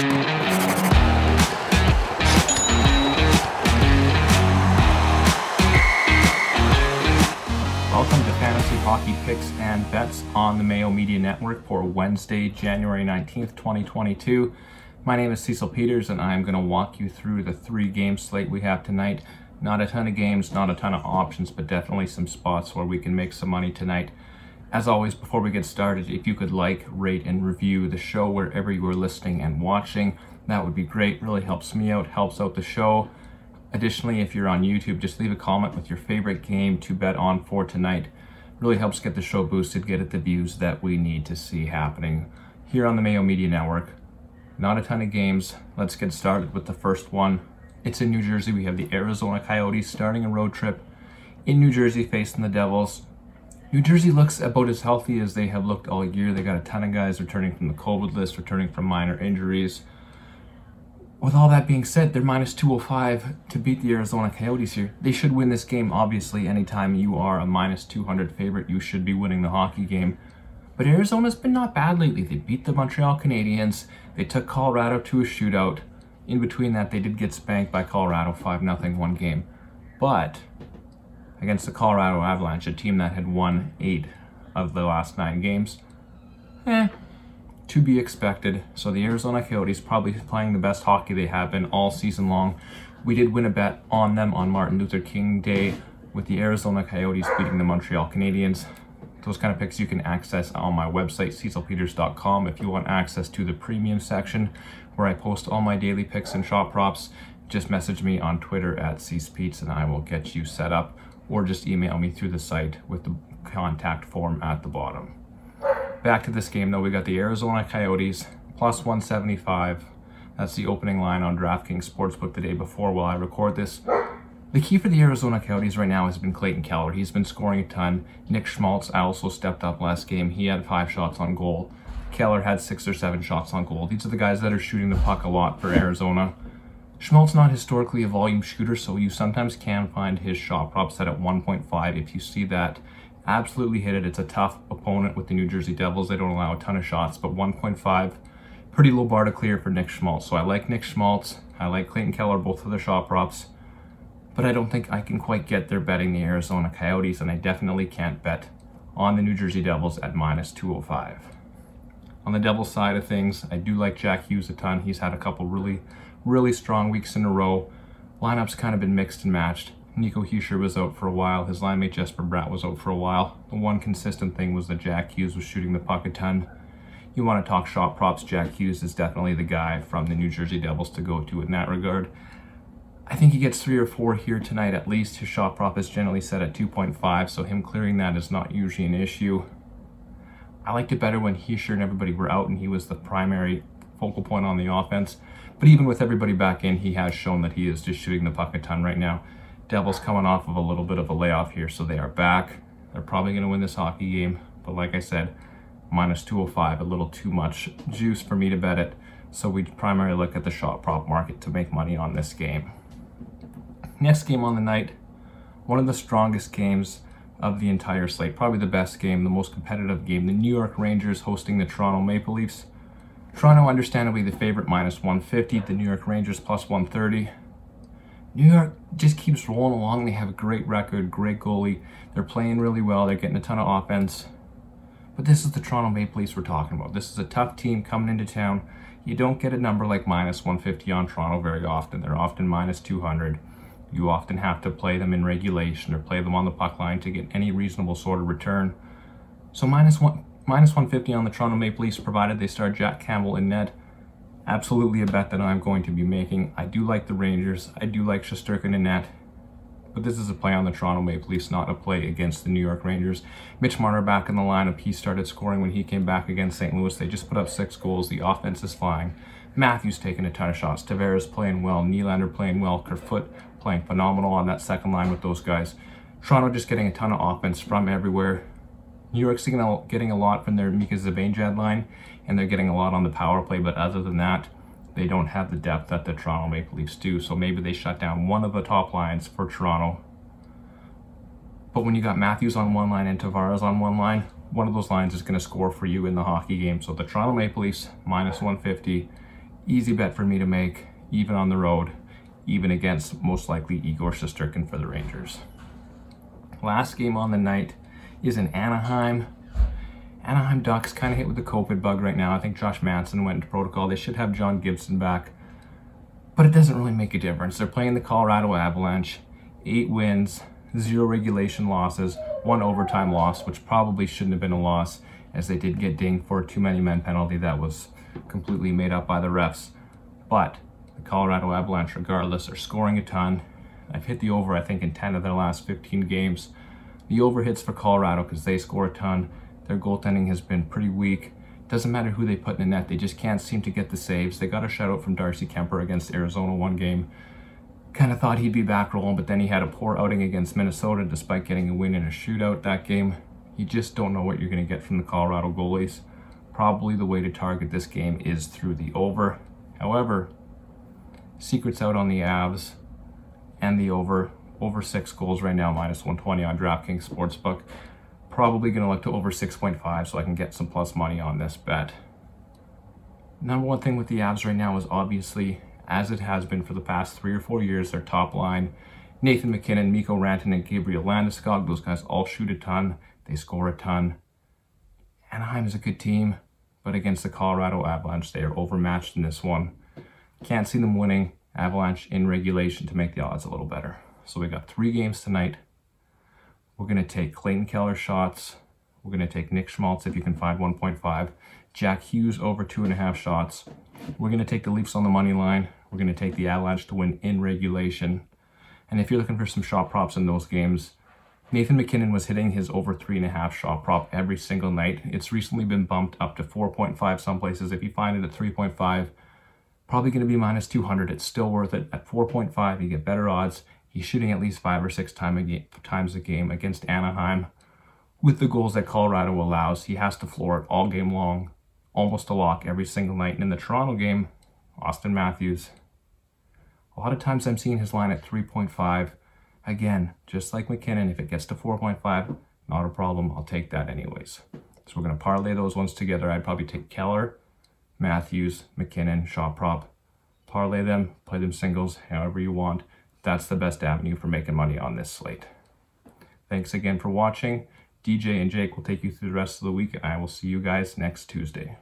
Welcome to Fantasy Hockey Picks and Bets on the Mayo Media Network for Wednesday, January 19th, 2022. My name is Cecil Peters, and I'm going to walk you through the three game slate we have tonight. Not a ton of games, not a ton of options, but definitely some spots where we can make some money tonight. As always, before we get started, if you could like, rate, and review the show wherever you are listening and watching, that would be great. Really helps me out, helps out the show. Additionally, if you're on YouTube, just leave a comment with your favorite game to bet on for tonight. Really helps get the show boosted, get it the views that we need to see happening here on the Mayo Media Network. Not a ton of games. Let's get started with the first one. It's in New Jersey. We have the Arizona Coyotes starting a road trip in New Jersey facing the Devils. New Jersey looks about as healthy as they have looked all year. They got a ton of guys returning from the COVID list, returning from minor injuries with all that being said, they're minus 205 to beat the Arizona Coyotes here. They should win this game, obviously. Anytime you are a minus 200 favorite, you should be winning the hockey game. But Arizona's been not bad lately. They beat the Montreal Canadiens. They took Colorado to a shootout. In between that, they did get spanked by Colorado 5 0 one game. But against the Colorado Avalanche, a team that had won eight of the last nine games, eh, to be expected. So the Arizona Coyotes probably playing the best hockey they have been all season long. We did win a bet on them on Martin Luther King Day with the Arizona Coyotes beating the Montreal Canadiens. Those kind of picks you can access on my website, cecilpeters.com. If you want access to the premium section where I post all my daily picks and shot props, just message me on Twitter at CSPeets and I will get you set up, or just email me through the site with the contact form at the bottom. Back to this game though, we got the Arizona Coyotes plus 175. That's the opening line on DraftKings Sportsbook the day before while I record this. The key for the Arizona Coyotes right now has been Clayton Keller. He's been scoring a ton. Nick Schmaltz I also stepped up last game. He had five shots on goal. Keller had six or seven shots on goal. These are the guys that are shooting the puck a lot for Arizona. Schmaltz not historically a volume shooter, so you sometimes can find his shot prop set at 1.5 if you see that absolutely hit it. It's a tough opponent with the New Jersey Devils. They don't allow a ton of shots, but 1.5, pretty low bar to clear for Nick Schmaltz. So I like Nick Schmaltz. I like Clayton Keller, both of the shot props. But I don't think I can quite get there betting the Arizona Coyotes, and I definitely can't bet on the New Jersey Devils at minus 205. On the Devils side of things, I do like Jack Hughes a ton. He's had a couple really, really strong weeks in a row. Lineup's kind of been mixed and matched. Nico Hischier was out for a while. His line mate Jesper Bratt was out for a while. The one consistent thing was that Jack Hughes was shooting the puck a ton. You want to talk shot props, Jack Hughes is definitely the guy from the New Jersey Devils to go to in that regard. I think he gets three or four here tonight at least. His shot prop is generally set at 2.5, so him clearing that is not usually an issue. I liked it better when Hischier and everybody were out and he was the primary focal point on the offense. But even with everybody back in, he has shown that he is just shooting the puck a ton right now. Devils coming off of a little bit of a layoff here, so they are back. They're probably going to win this hockey game, but like I said, minus 205, a little too much juice for me to bet it. So we primarily look at the shot prop market to make money on this game. Next game on the night, one of the strongest games of the entire slate, probably the best game, the most competitive game. The New York Rangers hosting the Toronto Maple Leafs. Toronto, understandably, the favorite minus 150. The New York Rangers plus 130. New York just keeps rolling along. They have a great record, great goalie. They're playing really well. They're getting a ton of offense. But this is the Toronto Maple Leafs we're talking about. This is a tough team coming into town. You don't get a number like minus 150 on Toronto very often. They're often minus 200. You often have to play them in regulation or play them on the puck line to get any reasonable sort of return. So minus one, minus 150 on the Toronto Maple Leafs, provided they start Jack Campbell in net absolutely a bet that I'm going to be making. I do like the Rangers. I do like Shesterkin and net. But this is a play on the Toronto Maple Leafs, not a play against the New York Rangers. Mitch Marner back in the lineup. He started scoring when he came back against St. Louis. They just put up six goals. The offense is flying. Matthews taking a ton of shots. Tavares playing well. Nylander playing well. Kerfoot playing phenomenal on that second line with those guys. Toronto just getting a ton of offense from everywhere. New York's getting a lot from their Mika Zibanejad line, and they're getting a lot on the power play. But other than that, they don't have the depth that the Toronto Maple Leafs do. So maybe they shut down one of the top lines for Toronto. But when you got Matthews on one line and Tavares on one line, one of those lines is going to score for you in the hockey game. So the Toronto Maple Leafs minus 150 Easy bet for me to make, even on the road, even against most likely Igor Shesterkin for the Rangers. Last game on the night is in Anaheim. Anaheim Ducks kind of hit with the COVID bug right now. I think Josh Manson went into protocol. They should have John Gibson back, but it doesn't really make a difference. They're playing the Colorado Avalanche. Eight wins, zero regulation losses, one overtime loss, which probably shouldn't have been a loss, as they did get dinged for a too many men penalty that was completely made up by the refs. But the Colorado Avalanche, regardless, are scoring a ton. I've hit the over, I think, in 10 of their last 15 games. The over hits for Colorado because they score a ton. Their goaltending has been pretty weak. Doesn't matter who they put in the net, they just can't seem to get the saves. They got a shutout from Darcy Kuemper against Arizona one game. Kind of thought he'd be back rolling, but then he had a poor outing against Minnesota despite getting a win in a shootout that game. You just don't know what you're going to get from the Colorado goalies. Probably the way to target this game is through the over. However, secrets out on the Avs and the over. Over six goals right now, minus 120 on DraftKings Sportsbook. Probably going to look to over 6.5 so I can get some plus money on this bet. Number one thing with the Avs right now is obviously, as it has been for the past three or four years, their top line. Nathan MacKinnon, Mikko Rantanen, and Gabriel Landeskog, those guys all shoot a ton. They score a ton. Anaheim is a good team, but against the Colorado Avalanche, they are overmatched in this one. Can't see them winning. Avalanche in regulation to make the odds a little better. So we got three games tonight. We're going to take Clayton Keller shots. We're going to take Nick Schmaltz if you can find 1.5. Jack Hughes over two and a half shots. We're going to take the Leafs on the money line. We're going to take the Avalanche to win in regulation. And if you're looking for some shot props in those games, Nathan MacKinnon was hitting his over three and a half shot prop every single night. It's recently been bumped up to 4.5 some places. If you find it at 3.5, probably going to be minus 200. It's still worth it. At 4.5, you get better odds. He's shooting at least five or six time a game, times a game against Anaheim. With the goals that Colorado allows, he has to floor it all game long, almost a lock every single night. And in the Toronto game, Auston Matthews. A lot of times I'm seeing his line at 3.5. Again, just like MacKinnon, if it gets to 4.5, not a problem. I'll take that anyways. So we're going to parlay those ones together. I'd probably take Keller, Matthews, MacKinnon, shot prop. Parlay them, play them singles, however you want. That's the best avenue for making money on this slate. Thanks again for watching. DJ and Jake will take you through the rest of the week, and I will see you guys next Tuesday.